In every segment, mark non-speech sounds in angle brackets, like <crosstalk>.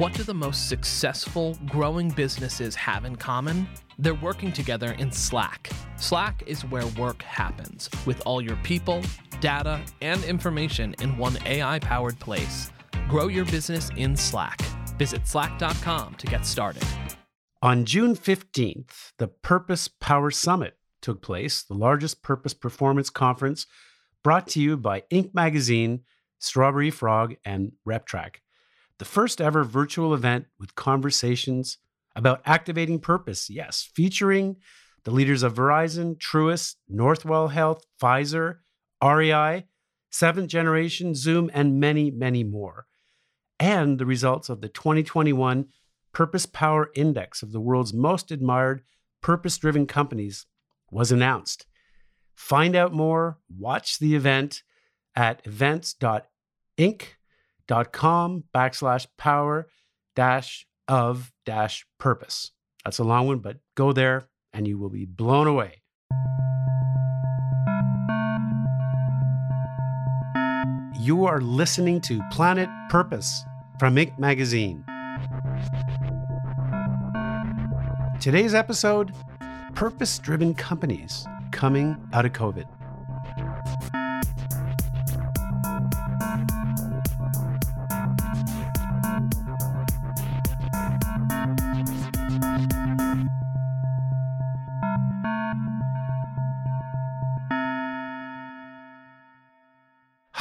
What do the most successful growing businesses have in common? They're working together in Slack. Slack is where work happens, with all your people, data, and information in one AI powered place. Grow your business in Slack. Visit slack.com to get started. On June 15th, the Purpose Power Summit took place, the largest purpose performance conference brought to you by Inc. Magazine, Strawberry Frog, and RepTrak. The first ever virtual event with conversations about activating purpose, yes, featuring the leaders of Verizon, Truist, Northwell Health, Pfizer, REI, Seventh Generation, Zoom, and many, many more. And the results of the 2021 Purpose Power Index of the world's most admired purpose driven companies was announced. Find out more, watch the event at events.inc.com backslash power dash of dash purpose. That's a long one, but go there and you will be blown away. You are listening to Planet Purpose from Inc. Magazine. Today's episode Purpose Driven Companies Coming Out of COVID.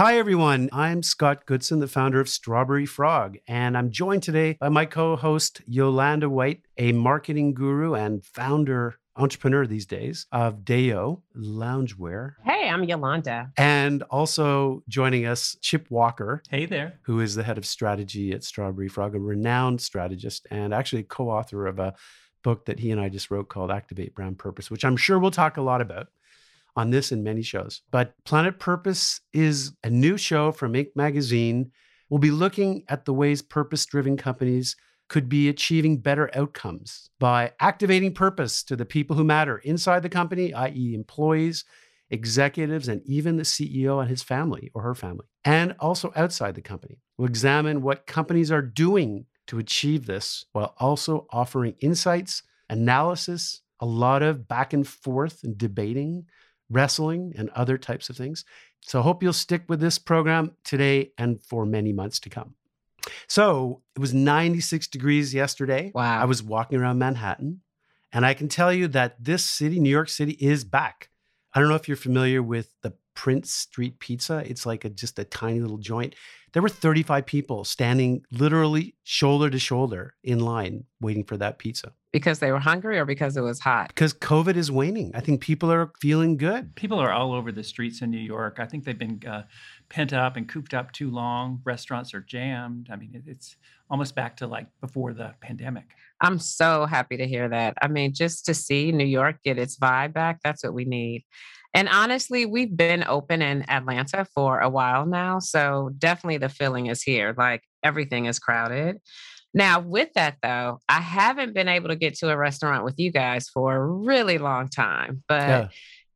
Hi, everyone. I'm Scott Goodson, the founder of Strawberry Frog, and I'm joined today by my co host, Yolanda White, a marketing guru and founder, entrepreneur these days of Deo Loungewear. Hey, I'm Yolanda. And also joining us, Chip Walker. Hey there. Who is the head of strategy at Strawberry Frog, a renowned strategist and actually co author of a book that he and I just wrote called Activate Brand Purpose, which I'm sure we'll talk a lot about on this and many shows. But Planet Purpose is a new show from Inc. Magazine. We'll be looking at the ways purpose driven companies could be achieving better outcomes by activating purpose to the people who matter inside the company, i.e., employees, executives, and even the CEO and his family or her family, and also outside the company. We'll examine what companies are doing to achieve this while also offering insights, analysis, a lot of back and forth and debating wrestling, and other types of things. So I hope you'll stick with this program today and for many months to come. So it was 96 degrees yesterday. Wow. I was walking around Manhattan, and I can tell you that this city, New York City, is back. I don't know if you're familiar with the Prince Street Pizza. It's like a, just a tiny little joint. There were 35 people standing literally shoulder to shoulder in line waiting for that pizza. Because they were hungry or because it was hot? Because COVID is waning. I think people are feeling good. People are all over the streets in New York. I think they've been uh, pent up and cooped up too long. Restaurants are jammed. I mean, it's almost back to like before the pandemic. I'm so happy to hear that. I mean, just to see New York get its vibe back, that's what we need. And honestly, we've been open in Atlanta for a while now. So definitely the feeling is here. Like everything is crowded. Now, with that though, I haven't been able to get to a restaurant with you guys for a really long time, but yeah.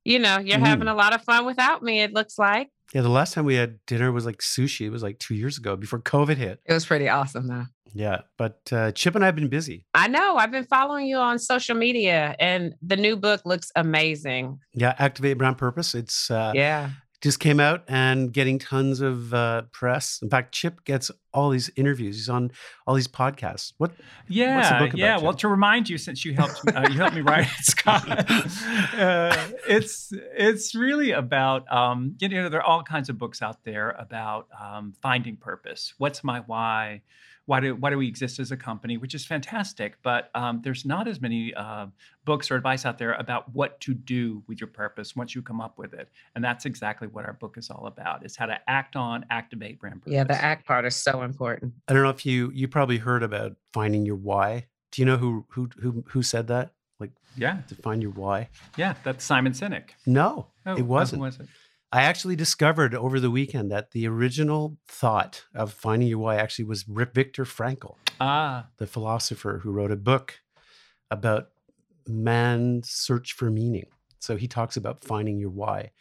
You know, you're mm. having a lot of fun without me, it looks like. Yeah, the last time we had dinner was like sushi. It was like two years ago before COVID hit. It was pretty awesome though. Yeah, but uh, Chip and I have been busy. I know. I've been following you on social media, and the new book looks amazing. Yeah, Activate Brand Purpose. It's uh, yeah, just came out and getting tons of uh, press. In fact, Chip gets all these interviews. He's on all these podcasts. What? Yeah, what's about, yeah. Chip? Well, to remind you, since you helped uh, you helped me write it, <laughs> Scott, uh, it's it's really about um, you know there are all kinds of books out there about um, finding purpose. What's my why? Why do why do we exist as a company, which is fantastic. But um, there's not as many uh, books or advice out there about what to do with your purpose once you come up with it, and that's exactly what our book is all about: is how to act on, activate brand purpose. Yeah, the act part is so important. I don't know if you you probably heard about finding your why. Do you know who who who who said that? Like, yeah, to find your why. Yeah, that's Simon Sinek. No, oh, it wasn't. Was it? I actually discovered over the weekend that the original thought of finding your why actually was Viktor Frankl, ah. the philosopher who wrote a book about man's search for meaning. So he talks about finding your why.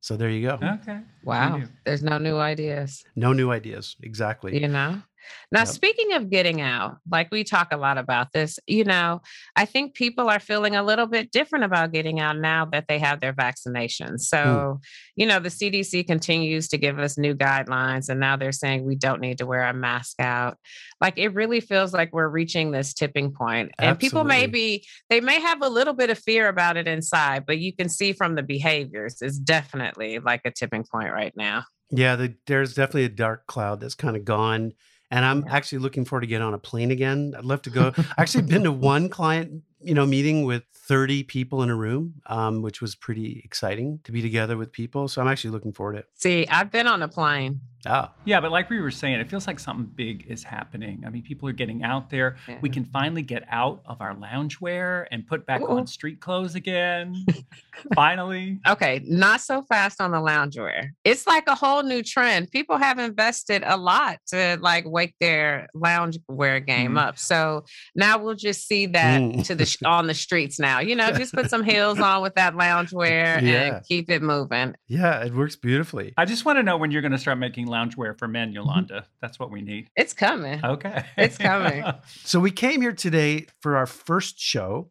So there you go. Okay. Wow. There's no new ideas. No new ideas. Exactly. You know? Now, yep. speaking of getting out, like we talk a lot about this, you know, I think people are feeling a little bit different about getting out now that they have their vaccinations. So, mm. you know, the CDC continues to give us new guidelines, and now they're saying we don't need to wear a mask out. Like it really feels like we're reaching this tipping point. And Absolutely. people may be, they may have a little bit of fear about it inside, but you can see from the behaviors, it's definitely like a tipping point right now. Yeah, the, there's definitely a dark cloud that's kind of gone and I'm actually looking forward to get on a plane again. I'd love to go. <laughs> I actually been to one client, you know, meeting with 30 people in a room, um, which was pretty exciting to be together with people. So I'm actually looking forward to it. See, I've been on a plane. Oh. Yeah, but like we were saying, it feels like something big is happening. I mean, people are getting out there. Yeah. We can finally get out of our loungewear and put back Ooh. on street clothes again. <laughs> finally. Okay, not so fast on the loungewear. It's like a whole new trend. People have invested a lot to like wake their loungewear game mm. up. So now we'll just see that mm. to the <laughs> on the streets now. You know, just put some heels on with that loungewear yeah. and keep it moving. Yeah, it works beautifully. I just want to know when you're going to start making loungewear for men, mm-hmm. Yolanda. That's what we need. It's coming. Okay. It's coming. <laughs> so we came here today for our first show.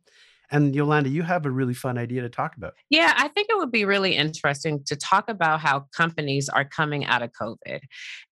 And Yolanda, you have a really fun idea to talk about. Yeah, I think it would be really interesting to talk about how companies are coming out of COVID.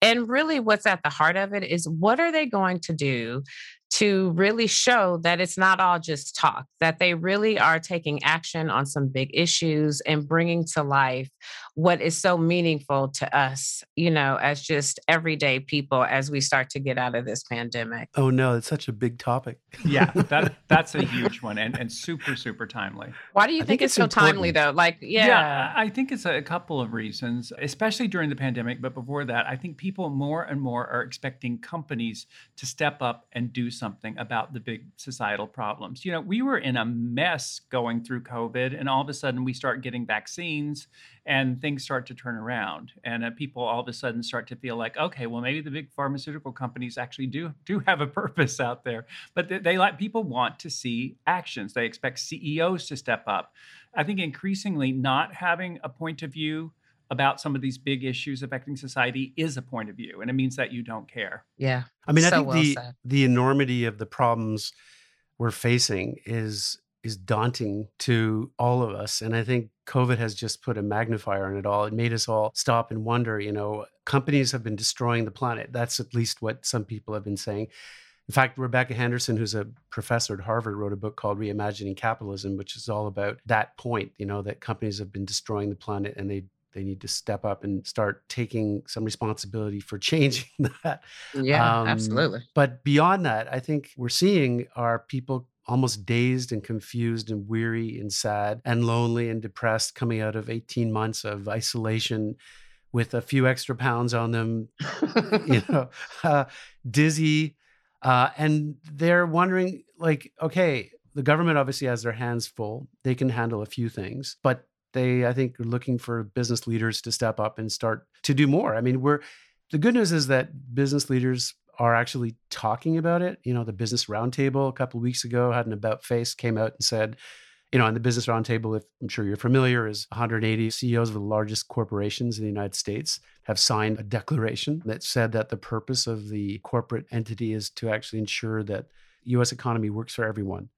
And really, what's at the heart of it is what are they going to do to really show that it's not all just talk, that they really are taking action on some big issues and bringing to life what is so meaningful to us, you know, as just everyday people as we start to get out of this pandemic. Oh no, it's such a big topic. yeah, that <laughs> that's a huge one and, and super, super timely. Why do you think, think, it's, so important. timely though? Like, yeah. Yeah, I think it's a couple of reasons, especially during the pandemic, but before that, I think people more and more are expecting companies to step up and do something about the big societal problems. You know, we were in a mess going through COVID and all of a sudden we start getting vaccines and things start to turn around and uh, people all of a sudden start to feel like okay well maybe the big pharmaceutical companies actually do do have a purpose out there. But they, they like people want to see actions. They expect ceos to step up. I think increasingly not having a point of view about some of these big issues affecting society is a point of view and it means that you don't care. Yeah. I mean so i think well the said. the enormity of the problems we're facing is is daunting to all of us. And I think COVID has just put a magnifier on it all. It made us all stop and wonder, you know, companies have been destroying the planet. That's at least what some people have been saying. In fact, Rebecca Henderson, who's a professor at Harvard, wrote a book called Reimagining Capitalism, which is all about that point, you know, that companies have been destroying the planet and they they need to step up and start taking some responsibility for <laughs> changing that. Yeah, um, absolutely. But beyond that, I think we're seeing are people almost dazed and confused and weary and sad and lonely and depressed coming out of 18 months of isolation with a few extra pounds on them, you <laughs> know, <laughs> uh, dizzy. Uh, and they're wondering, like, okay, the government obviously has their hands full. They can handle a few things, but they, I think, are looking for business leaders to step up and start to do more. I mean, we're, the good news is that business leaders are actually talking about it. You know, the Business Roundtable a couple of weeks ago had an about face, came out and said, you know, on the Business Roundtable, if I'm sure you're familiar, is 180 CEOs of the largest corporations in the United States have signed a declaration that said that the purpose of the corporate entity is to actually ensure that US economy works for everyone.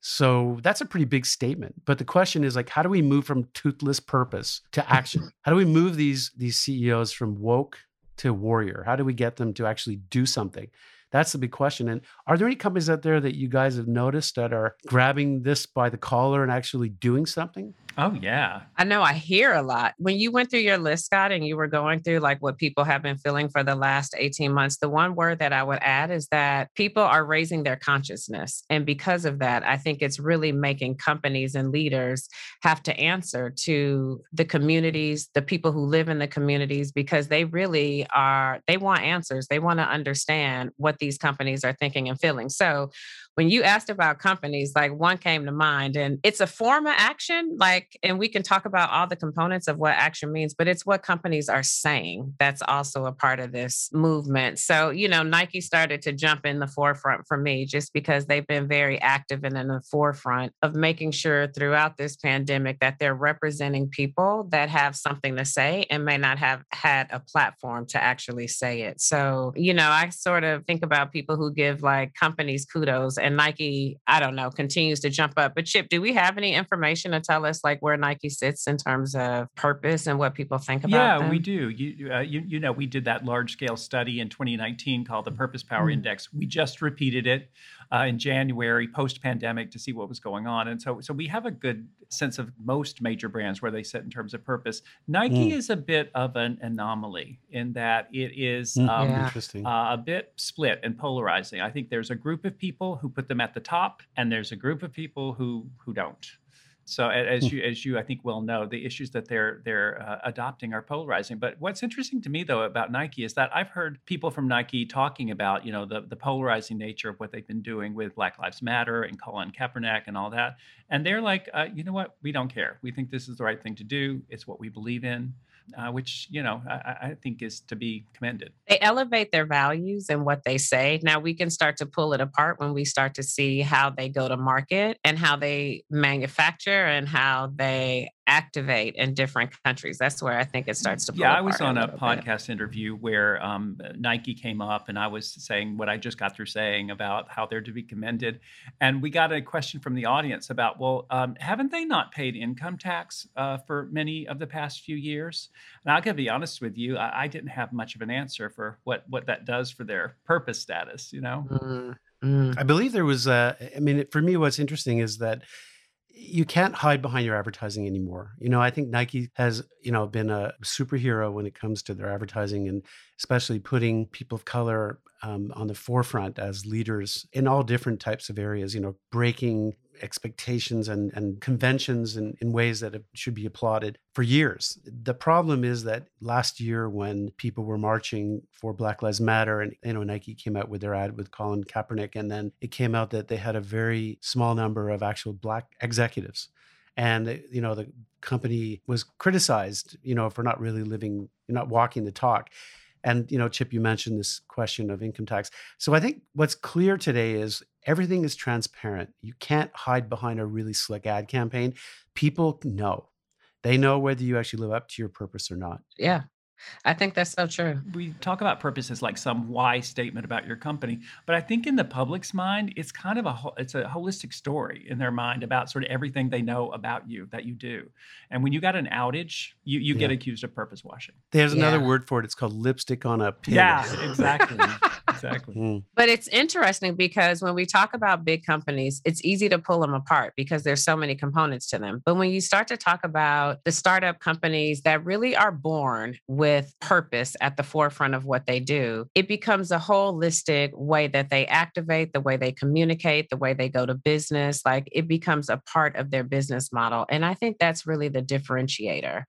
So that's a pretty big statement. But the question is like, how do we move from toothless purpose to action? <laughs> How do we move these these CEOs from woke to warrior? How do we get them to actually do something? That's the big question. And are there any companies out there that you guys have noticed that are grabbing this by the collar and actually doing something? Oh, yeah. I know I hear a lot. When you went through your list, Scott, and you were going through like what people have been feeling for the last 18 months, the one word that I would add is that people are raising their consciousness. And because of that, I think it's really making companies and leaders have to answer to the communities, the people who live in the communities, because they really are, they want answers. They want to understand what these companies are thinking and feeling. So when you asked about companies, like one came to mind, and it's a form of action. Like and we can talk about all the components of what action means, but it's what companies are saying that's also a part of this movement. So, you know, Nike started to jump in the forefront for me just because they've been very active and in the forefront of making sure throughout this pandemic that they're representing people that have something to say and may not have had a platform to actually say it. So, you know, I sort of think about people who give like companies kudos and Nike, I don't know, continues to jump up. But Chip, do we have any information to tell us like where Nike sits in terms of purpose and what people think about? Yeah, them? we do. You, uh, you, you know, we did that large scale study in 2019 called the Purpose Power mm-hmm. Index. We just repeated it uh, in January post pandemic to see what was going on. And so, so we have a good sense of most major brands where they sit in terms of purpose. Nike mm. is a bit of an anomaly in that it is mm. um, yeah. Interesting. Uh, a bit split and polarizing. I think there's a group of people who put them at the top, and there's a group of people who who don't. So as hmm. you as you I think well know, the issues that they're they're uh, adopting are polarizing. But what's interesting to me though about Nike is that I've heard people from Nike talking about you know the the polarizing nature of what they've been doing with Black Lives Matter and Colin Kaepernick and all that, and they're like, uh, you know what, we don't care. We think this is the right thing to do. It's what we believe in uh, which you know I, I, think is to be commended. They elevate their values and what they say. Now we can start to pull it apart when we start to see how they go to market and how they manufacture and how they activate in different countries. That's where I think it starts to. yeah, I was on a, a podcast bit. interview where um, Nike came up, and I was saying what I just got through saying about how they're to be commended, and we got a question from the audience about, well, um, haven't they not paid income tax uh, for many of the past few years? And I gotta be honest with you, I, I, didn't have much of an answer for what what that does for their purpose status. You know. Mm, mm. I believe there was. Uh, I mean, for me, what's interesting is that you can't hide behind your advertising anymore. You know, I think Nike has, you know, been a superhero when it comes to their advertising and especially putting people of color um, on the forefront as leaders in all different types of areas, you know, breaking expectations and, and conventions in, in ways that should be applauded for years. The problem is that last year, when people were marching for Black Lives Matter, and you know Nike came out with their ad with Colin Kaepernick, and then it came out that they had a very small number of actual black executives, and you know the company was criticized, you know, for not really living, not walking the talk. And you know, Chip, you mentioned this question of income tax. So I think what's clear today is everything is transparent. You can't hide behind a really slick ad campaign. People know. They know whether you actually live up to your purpose or not. Yeah. I think that's so true. We talk about purpose as like some why statement about your company, but I think in the public's mind, it's kind of a it's a holistic story in their mind about sort of everything they know about you that you do. And when you got an outage, you you yeah. get accused of purpose washing. There's yeah. another word for it. It's called lipstick on a pig. Yeah, exactly. <laughs> exactly. Mm. But it's interesting because when we talk about big companies, it's easy to pull them apart because there's so many components to them. But when you start to talk about the startup companies that really are born with purpose at the forefront of what they do, it becomes a holistic way that they activate, the way they communicate, the way they go to business. Like it becomes a part of their business model. And I think that's really the differentiator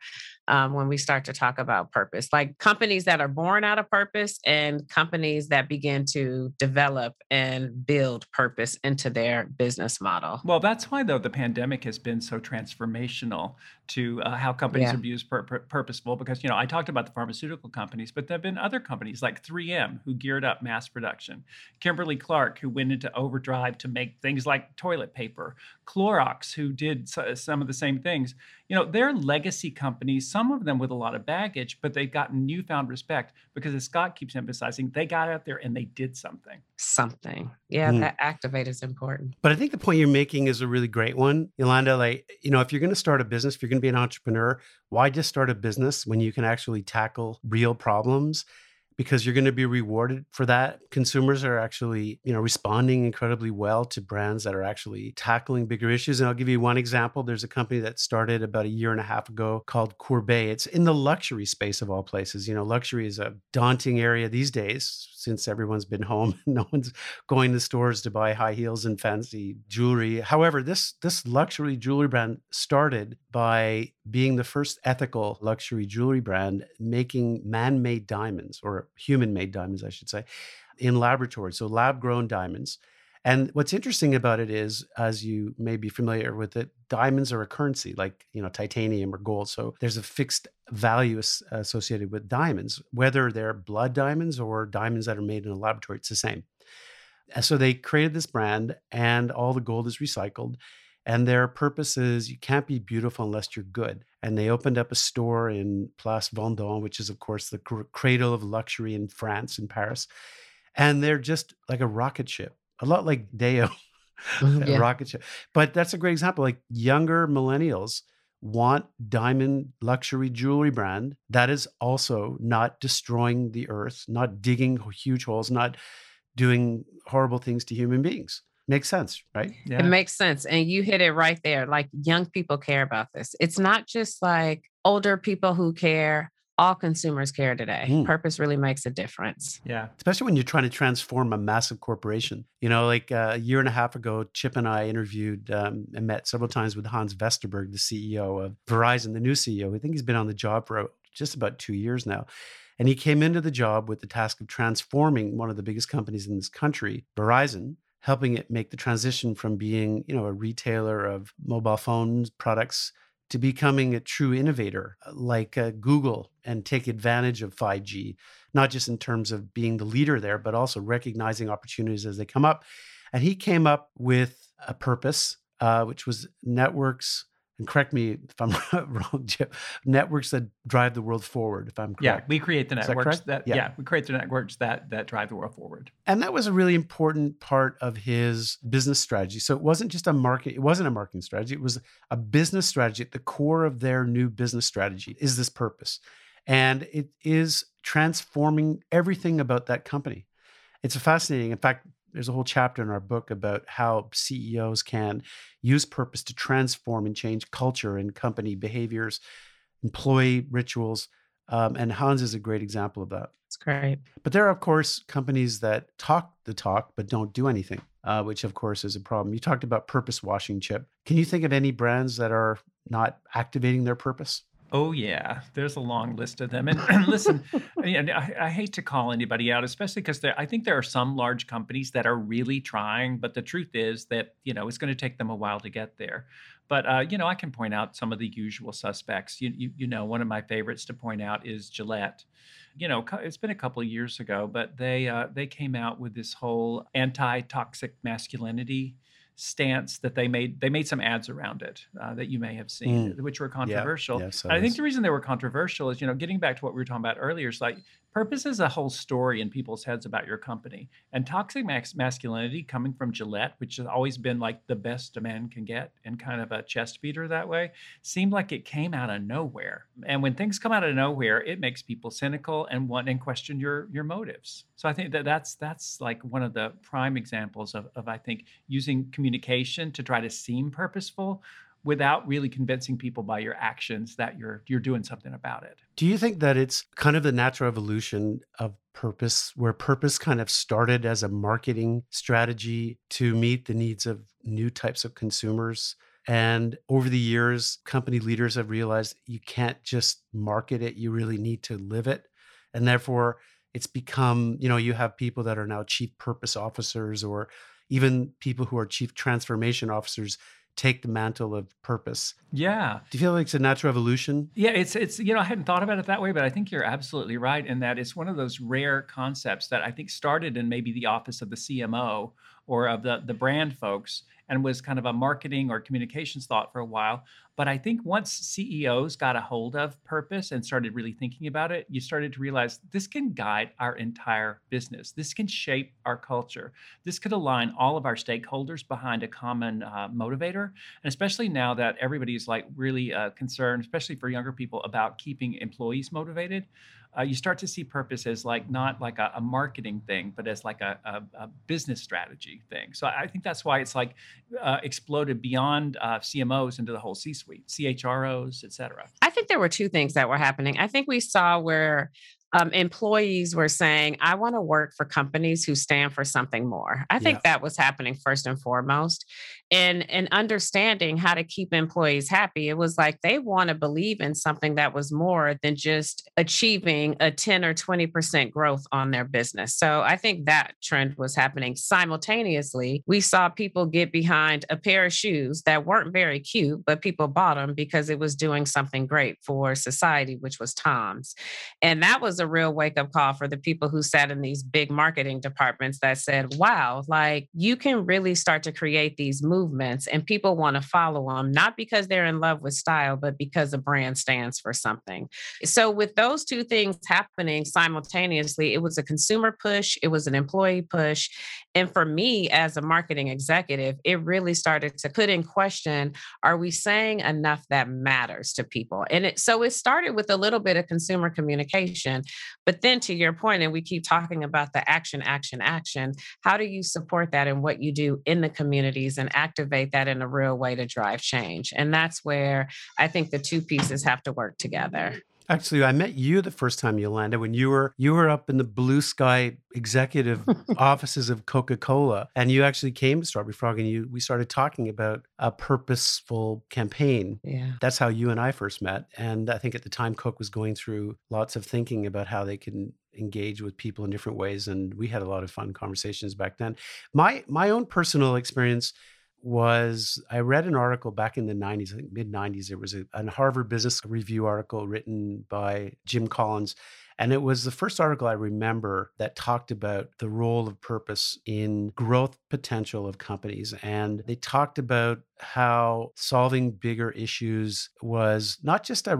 um, when we start to talk about purpose, like companies that are born out of purpose and companies that begin to develop and build purpose into their business model. Well, that's why, though, the pandemic has been so transformational to uh, how companies yeah. are used pur- pur- purposeful. Because, you know, I talked about the pharmaceutical companies, but there have been other companies like 3M who geared up mass production, Kimberly Clark, who went into overdrive to make things like toilet paper, Clorox, who did some of the same things you know, they're legacy companies, some of them with a lot of baggage, but they've gotten newfound respect because as Scott keeps emphasizing, they got out there and they did something. Something. Yeah, mm. that activate is important. But I think the point you're making is a really great one, Yolanda. Like, you know, if you're going to start a business, if you're going to be an entrepreneur, why just start a business when you can actually tackle real problems? Because you're going to be rewarded for that. Consumers are actually, you know, responding incredibly well to brands that are actually tackling bigger issues. And I'll give you one example. There's a company that started about a year and a half ago called Courbet. It's in the luxury space of all places. You know, luxury is a daunting area these days since everyone's been home. <laughs> no one's going to stores to buy high heels and fancy jewelry. However, this this luxury jewelry brand started by being the first ethical luxury jewelry brand making man-made diamonds or human-made diamonds, I should say, in laboratories. So lab-grown diamonds. And what's interesting about it is, as you may be familiar with it, diamonds are a currency like, you know, titanium or gold. So there's a fixed value associated with diamonds, whether they're blood diamonds or diamonds that are made in a laboratory, it's the same. So they created this brand and all the gold is recycled. And their purpose is you can't be beautiful unless you're good. And they opened up a store in Place Vendôme, which is, of course, the cr- cradle of luxury in France, in Paris. And they're just like a rocket ship a lot like Deo, mm-hmm, <laughs> yeah. rocket ship. But that's a great example. Like younger millennials want diamond luxury jewelry brand that is also not destroying the earth, not digging huge holes, not doing horrible things to human beings. Makes sense, right? Yeah. It makes sense. And you hit it right there. Like young people care about this. It's not just like older people who care all consumers care today. Mm. Purpose really makes a difference. Yeah. Especially when you're trying to transform a massive corporation. You know, like uh, a year and a half ago, Chip and I interviewed um, and met several times with Hans Vestberg, the CEO of Verizon, the new CEO. I think he's been on the job for just about two years now. And he came into the job with the task of transforming one of the biggest companies in this country, Verizon, helping it make the transition from being, you know, a retailer of mobile phones products to becoming a true innovator uh, like uh, Google and take advantage of 5G, not just in terms of being the leader there, but also recognizing opportunities as they come up. And he came up with a purpose, uh, which was networks and correct me if I'm <laughs> wrong, networks that drive the world forward, if I'm correct. Yeah, we create the networks that, that yeah. yeah. we create the networks that that drive the world forward. And that was a really important part of his business strategy. So it wasn't just a market, it wasn't a marketing strategy, it was a business strategy. At the core of their new business strategy is this purpose. And it is transforming everything about that company. It's a fascinating. In fact, there's a whole chapter in our book about how CEOs can use purpose to transform and change culture and company behaviors, employee rituals. Um, and Hans is a great example of that. It's great. But there are, of course, companies that talk the talk but don't do anything, uh, which, of course, is a problem. You talked about purpose washing, Chip. Can you think of any brands that are not activating their purpose? Oh yeah, there's a long list of them. And, <clears throat> and listen, I, I, hate to call anybody out, especially because I think there are some large companies that are really trying, but the truth is that you know it's going to take them a while to get there. But uh, you know, I can point out some of the usual suspects. You, you, you know, one of my favorites to point out is Gillette. You know, it's been a couple of years ago, but they uh, they came out with this whole anti-toxic masculinity stance that they made they made some ads around it uh, that you may have seen mm. which were controversial yeah. i think the reason they were controversial is you know getting back to what we were talking about earlier is like Purpose is a whole story in people's heads about your company. And toxic mas- masculinity coming from Gillette, which has always been like the best a man can get and kind of a chest beater that way, seemed like it came out of nowhere. And when things come out of nowhere, it makes people cynical and want and question your your motives. So I think that that's that's like one of the prime examples of, of I think using communication to try to seem purposeful without really convincing people by your actions that you're you're doing something about it. Do you think that it's kind of the natural evolution of purpose where purpose kind of started as a marketing strategy to meet the needs of new types of consumers? And over the years company leaders have realized you can't just market it you really need to live it. And therefore it's become you know you have people that are now chief purpose officers or even people who are chief transformation officers take the mantle of purpose. Yeah. Do you feel like it's a natural evolution? Yeah, it's it's you know, I hadn't thought about it that way, but I think you're absolutely right in that it's one of those rare concepts that I think started in maybe the office of the CMO or of the the brand folks and was kind of a marketing or communications thought for a while. But I think once CEOs got a hold of purpose and started really thinking about it, you started to realize this can guide our entire business. This can shape our culture. This could align all of our stakeholders behind a common uh, motivator. And especially now that everybody's like really uh, concerned, especially for younger people, about keeping employees motivated uh, you start to see purpose as like not like a, a marketing thing, but as like a, a, a, business strategy thing. So I think that's why it's like uh, exploded beyond uh, CMOs into the whole C-suite, CHROs, et cetera. I think there were two things that were happening. I think we saw where um, employees were saying, I want to work for companies who stand for something more. I think yeah. that was happening first and foremost. And, and understanding how to keep employees happy, it was like they want to believe in something that was more than just achieving a 10 or 20% growth on their business. So I think that trend was happening simultaneously. We saw people get behind a pair of shoes that weren't very cute, but people bought them because it was doing something great for society, which was Tom's. And that was a real wake up call for the people who sat in these big marketing departments that said, wow, like you can really start to create these movements and people want to follow them, not because they're in love with style, but because a brand stands for something. So, with those two things happening simultaneously, it was a consumer push, it was an employee push. And for me as a marketing executive, it really started to put in question are we saying enough that matters to people? And it, so it started with a little bit of consumer communication. But then to your point, and we keep talking about the action, action, action, how do you support that in what you do in the communities and activate that in a real way to drive change? And that's where I think the two pieces have to work together. Actually, I met you the first time, Yolanda, when you were you were up in the blue sky executive <laughs> offices of Coca Cola, and you actually came to Strawberry Frog, and you we started talking about a purposeful campaign. Yeah, that's how you and I first met. And I think at the time, Coke was going through lots of thinking about how they can engage with people in different ways, and we had a lot of fun conversations back then. My my own personal experience was I read an article back in the 90s, I think mid 90s. It was a, Harvard Business Review article written by Jim Collins. And it was the first article I remember that talked about the role of purpose in growth potential of companies. And they talked about how solving bigger issues was not just a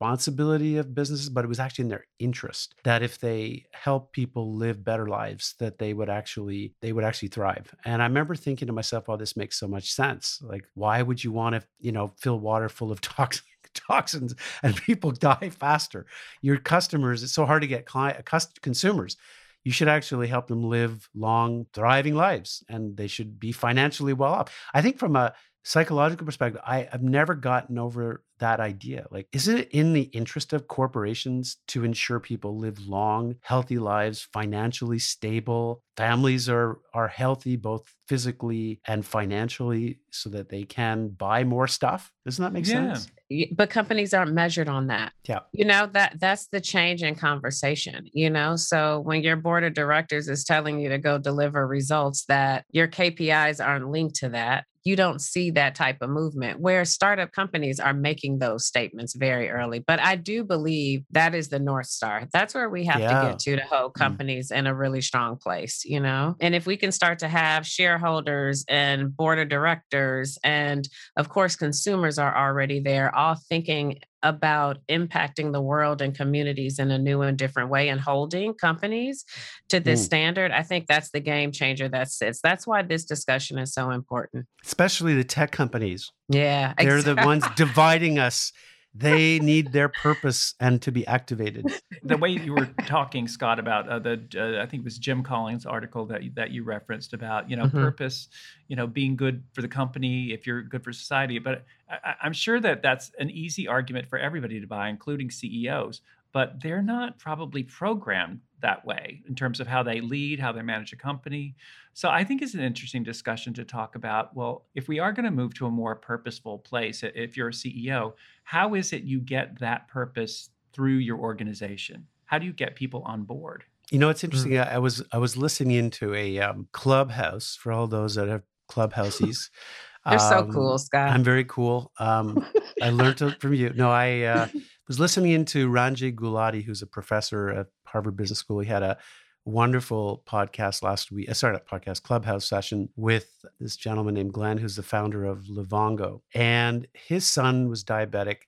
responsibility of businesses, but it was actually in their interest that if they help people live better lives, that they would actually they would actually thrive. And I remember thinking to myself, "Oh, this makes so much sense. Like, why would you want to, you know, fill water full of <laughs> toxins and people die faster? Your customers, it's so hard to get client, uh, consumers." you should actually help them live long, thriving lives and they should be financially well off. I think from a psychological perspective, I, have never gotten over that idea. Like, is it in the interest of corporations to ensure people live long, healthy lives, financially stable, families are are healthy both physically and financially, so that they can buy more stuff? Doesn't that make yeah. sense? But companies aren't measured on that. Yeah. You know, that that's the change in conversation, you know. So when your board of directors is telling you to go deliver results that your KPIs aren't linked to that, you don't see that type of movement where startup companies are making those statements very early. But I do believe that is the North Star. That's where we have yeah. to get to to hold mm. companies mm. in a really strong place, you know? And if we can start to have shareholders and board of directors, and of course, consumers are already there, all thinking about impacting the world and communities in a new and different way and holding companies to this mm. standard i think that's the game changer that sits that's why this discussion is so important especially the tech companies yeah they're exactly. the ones dividing us they need their purpose and to be activated. The way you were talking, Scott, about uh, the uh, I think it was Jim Collins' article that that you referenced about you know mm-hmm. purpose, you know being good for the company if you're good for society. But I, I'm sure that that's an easy argument for everybody to buy, including CEOs. But they're not probably programmed that way in terms of how they lead, how they manage a company. So I think it's an interesting discussion to talk about. Well, if we are going to move to a more purposeful place, if you're a CEO, how is it you get that purpose through your organization? How do you get people on board? You know, it's interesting. Mm. I was I was listening into a um, clubhouse for all those that have clubhouses. <laughs> You're um, so cool, Scott. I'm very cool. Um, I learned <laughs> from you. No, I uh, was listening into Ranjay Gulati, who's a professor at Harvard Business School. He had a wonderful podcast last week, uh, sorry, not podcast, clubhouse session with this gentleman named Glenn, who's the founder of Livongo. And his son was diabetic.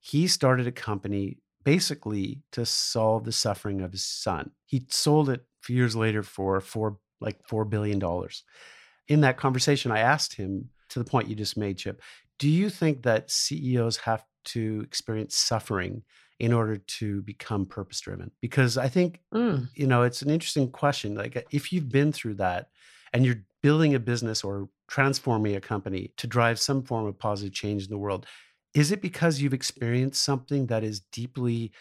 He started a company basically to solve the suffering of his son. He sold it years later for four, like $4 billion. In that conversation, I asked him to the point you just made, Chip, do you think that CEOs have to experience suffering in order to become purpose driven? Because I think, mm. you know, it's an interesting question. Like, uh, if you've been through that and you're building a business or transforming a company to drive some form of positive change in the world, is it because you've experienced something that is deeply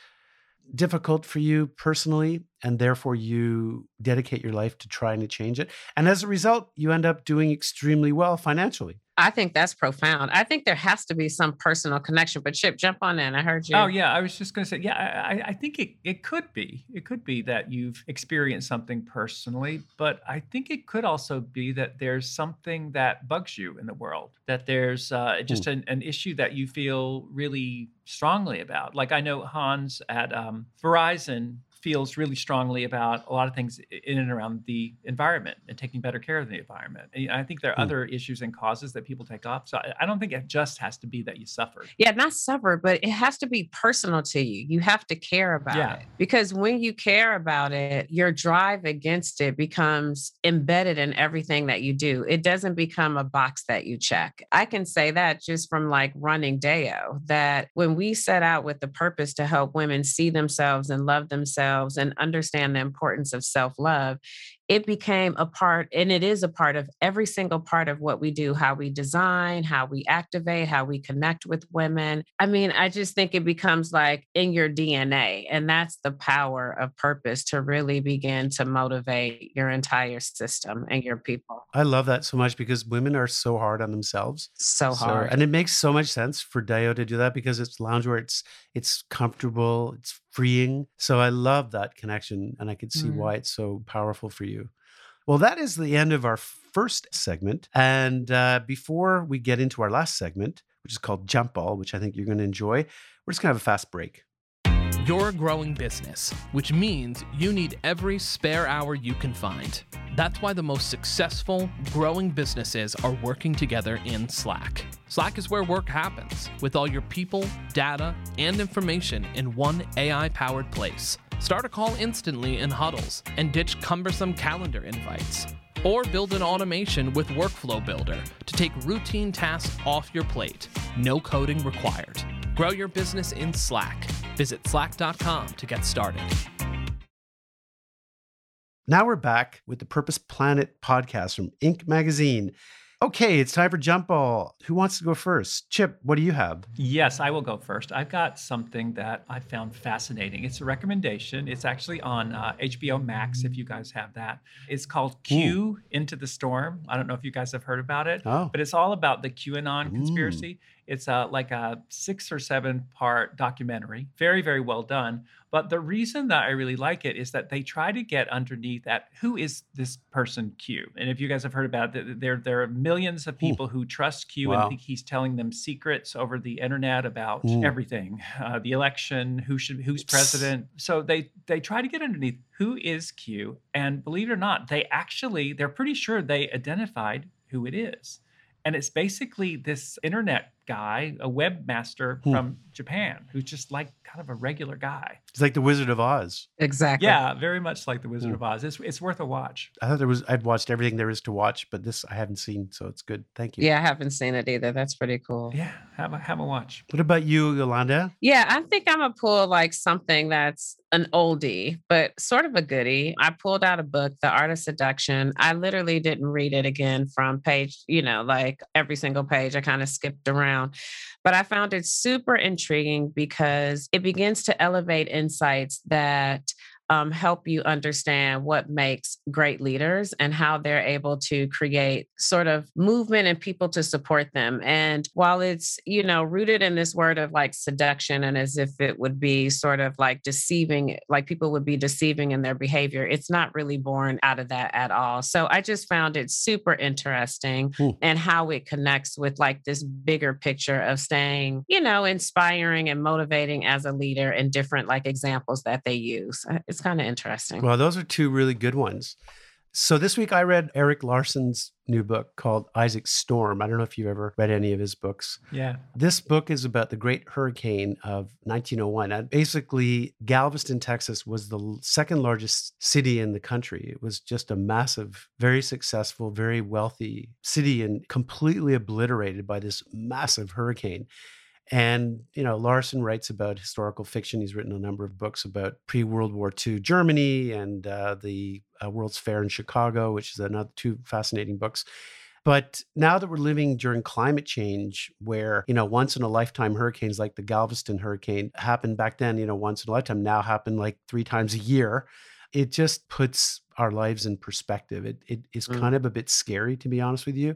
difficult for you personally and therefore you dedicate your life to trying to change it and as a result you end up doing extremely well financially I think that's profound. I think there has to be some personal connection. But Chip, jump on in. I heard you. Oh yeah, I was just going to say, yeah, I, I think it, it could be. It could be that you've experienced something personally, but I think it could also be that there's something that bugs you in the world. That there's uh, just mm. an, an issue that you feel really strongly about. Like I know Hans at um, Verizon feels really strongly about a lot of things in and around the environment and taking better care of the environment. And I think there are mm. other issues and causes that people take off. So I don't think it just has to be that you suffer. Yeah, not suffer, but it has to be personal to you. You have to care about yeah. it because when you care about it, your drive against it becomes embedded in everything that you do. It doesn't become a box that you check. I can say that just from like running DEO, that when we set out with the purpose to help women see themselves and love themselves themselves and understand the importance of self love, it became a part, and it is a part of every single part of what we do how we design, how we activate, how we connect with women. I mean, I just think it becomes like in your DNA. And that's the power of purpose to really begin to motivate your entire system and your people. I love that so much because women are so hard on themselves. So hard. So, and it makes so much sense for DEO to do that because it's loungewear, it's it's comfortable, it's freeing. So I love that connection and I can see mm. why it's so powerful for you. Well, that is the end of our first segment. And uh, before we get into our last segment, which is called Jump Ball, which I think you're going to enjoy, we're just going to have a fast break. You're a growing business, which means you need every spare hour you can find. That's why the most successful, growing businesses are working together in Slack. Slack is where work happens, with all your people, data, and information in one AI powered place. Start a call instantly in huddles and ditch cumbersome calendar invites. Or build an automation with Workflow Builder to take routine tasks off your plate. No coding required. Grow your business in Slack. Visit slack.com to get started. Now we're back with the Purpose Planet podcast from Inc. magazine. Okay, it's time for jump ball. Who wants to go first? Chip, what do you have? Yes, I will go first. I've got something that I found fascinating. It's a recommendation. It's actually on uh, HBO Max, if you guys have that. It's called Q Ooh. Into the Storm. I don't know if you guys have heard about it, oh. but it's all about the QAnon conspiracy. It's a, like a six or seven part documentary, very, very well done. But the reason that I really like it is that they try to get underneath that who is this person Q? And if you guys have heard about it, there, there are millions of people who trust Q wow. and think he's telling them secrets over the internet about everything, uh, the election, who should, who's president. So they they try to get underneath who is Q, and believe it or not, they actually they're pretty sure they identified who it is. And it's basically this internet guy, a webmaster hmm. from Japan, who's just like kind of a regular guy. It's like the Wizard of Oz. Exactly. Yeah, very much like the Wizard hmm. of Oz. It's, it's worth a watch. I thought there was I've watched everything there is to watch, but this I haven't seen, so it's good. Thank you. Yeah, I haven't seen it either. That's pretty cool. Yeah, have a have a watch. What about you, Yolanda? Yeah, I think I'm gonna pull like something that's an oldie, but sort of a goodie. I pulled out a book, The Art of Seduction. I literally didn't read it again from page, you know, like every single page. I kind of skipped around. But I found it super intriguing because it begins to elevate insights that um, help you understand what makes great leaders and how they're able to create sort of movement and people to support them. And while it's, you know, rooted in this word of like seduction and as if it would be sort of like deceiving, like people would be deceiving in their behavior, it's not really born out of that at all. So I just found it super interesting hmm. and how it connects with like this bigger picture of staying, you know, inspiring and motivating as a leader and different like examples that they use. It's it's kind of interesting. Well, those are two really good ones. So this week I read Erik Larson's new book called Isaac Storm. I don't know if you've ever read any of his books. Yeah. This book is about the great hurricane of 1901. And basically, Galveston, Texas was the second largest city in the country. It was just a massive, very successful, very wealthy city and completely obliterated by this massive hurricane. And, you know, Larson writes about historical fiction. He's written a number of books about pre World War II Germany and uh, the uh, World's Fair in Chicago, which is another two fascinating books. But now that we're living during climate change, where, you know, once in a lifetime hurricanes like the Galveston hurricane happened back then, you know, once in a lifetime, now happen like three times a year, it just puts our lives in perspective. It, it is mm. kind of a bit scary, to be honest with you.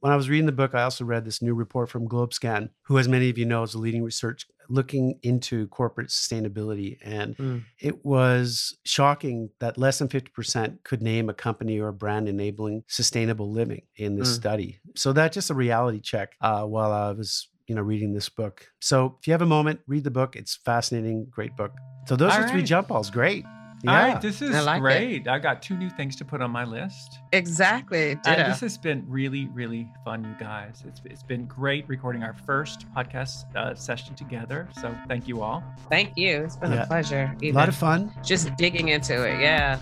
When I was reading the book, I also read this new report from GlobeScan, who, as many of you know, is a leading research looking into corporate sustainability. And mm. it was shocking that less than 50% could name a company or a brand enabling sustainable living in this mm. study. So that's just a reality check uh, while I was you know reading this book so if you have a moment read the book it's fascinating great book so those All are right. three jump balls great yeah. All right, this is like great. It. I got two new things to put on my list. Exactly. Uh, this has been really, really fun, you guys. It's it's been great recording our first podcast uh, session together. So thank you all. Thank you. It's been yeah. a pleasure. A lot of fun. Just digging into it. Yeah.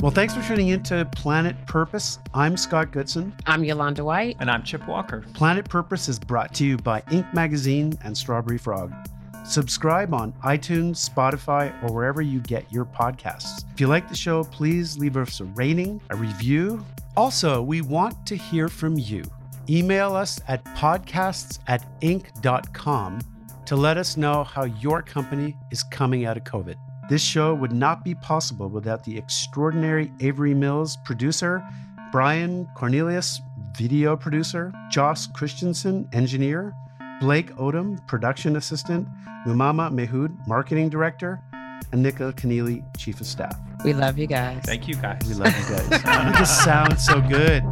Well, thanks for tuning in to Planet Purpose. I'm Scott Goodson. I'm Yolanda White. And I'm Chip Walker. Planet Purpose is brought to you by Inc. Magazine and Strawberry Frog. Subscribe on iTunes, Spotify, or wherever you get your podcasts. If you like the show, please leave us a rating, a review. Also, we want to hear from you. Email us at podcasts at inc.com to let us know how your company is coming out of COVID. This show would not be possible without the extraordinary Avery Mills producer, Brian Cornelius, video producer, Joss Christensen, engineer, Blake Odom, production assistant, Mumama Mehud, marketing director, and Nicola Keneally, chief of staff. We love you guys. Thank you guys. We love you guys. <laughs> you just sound so good.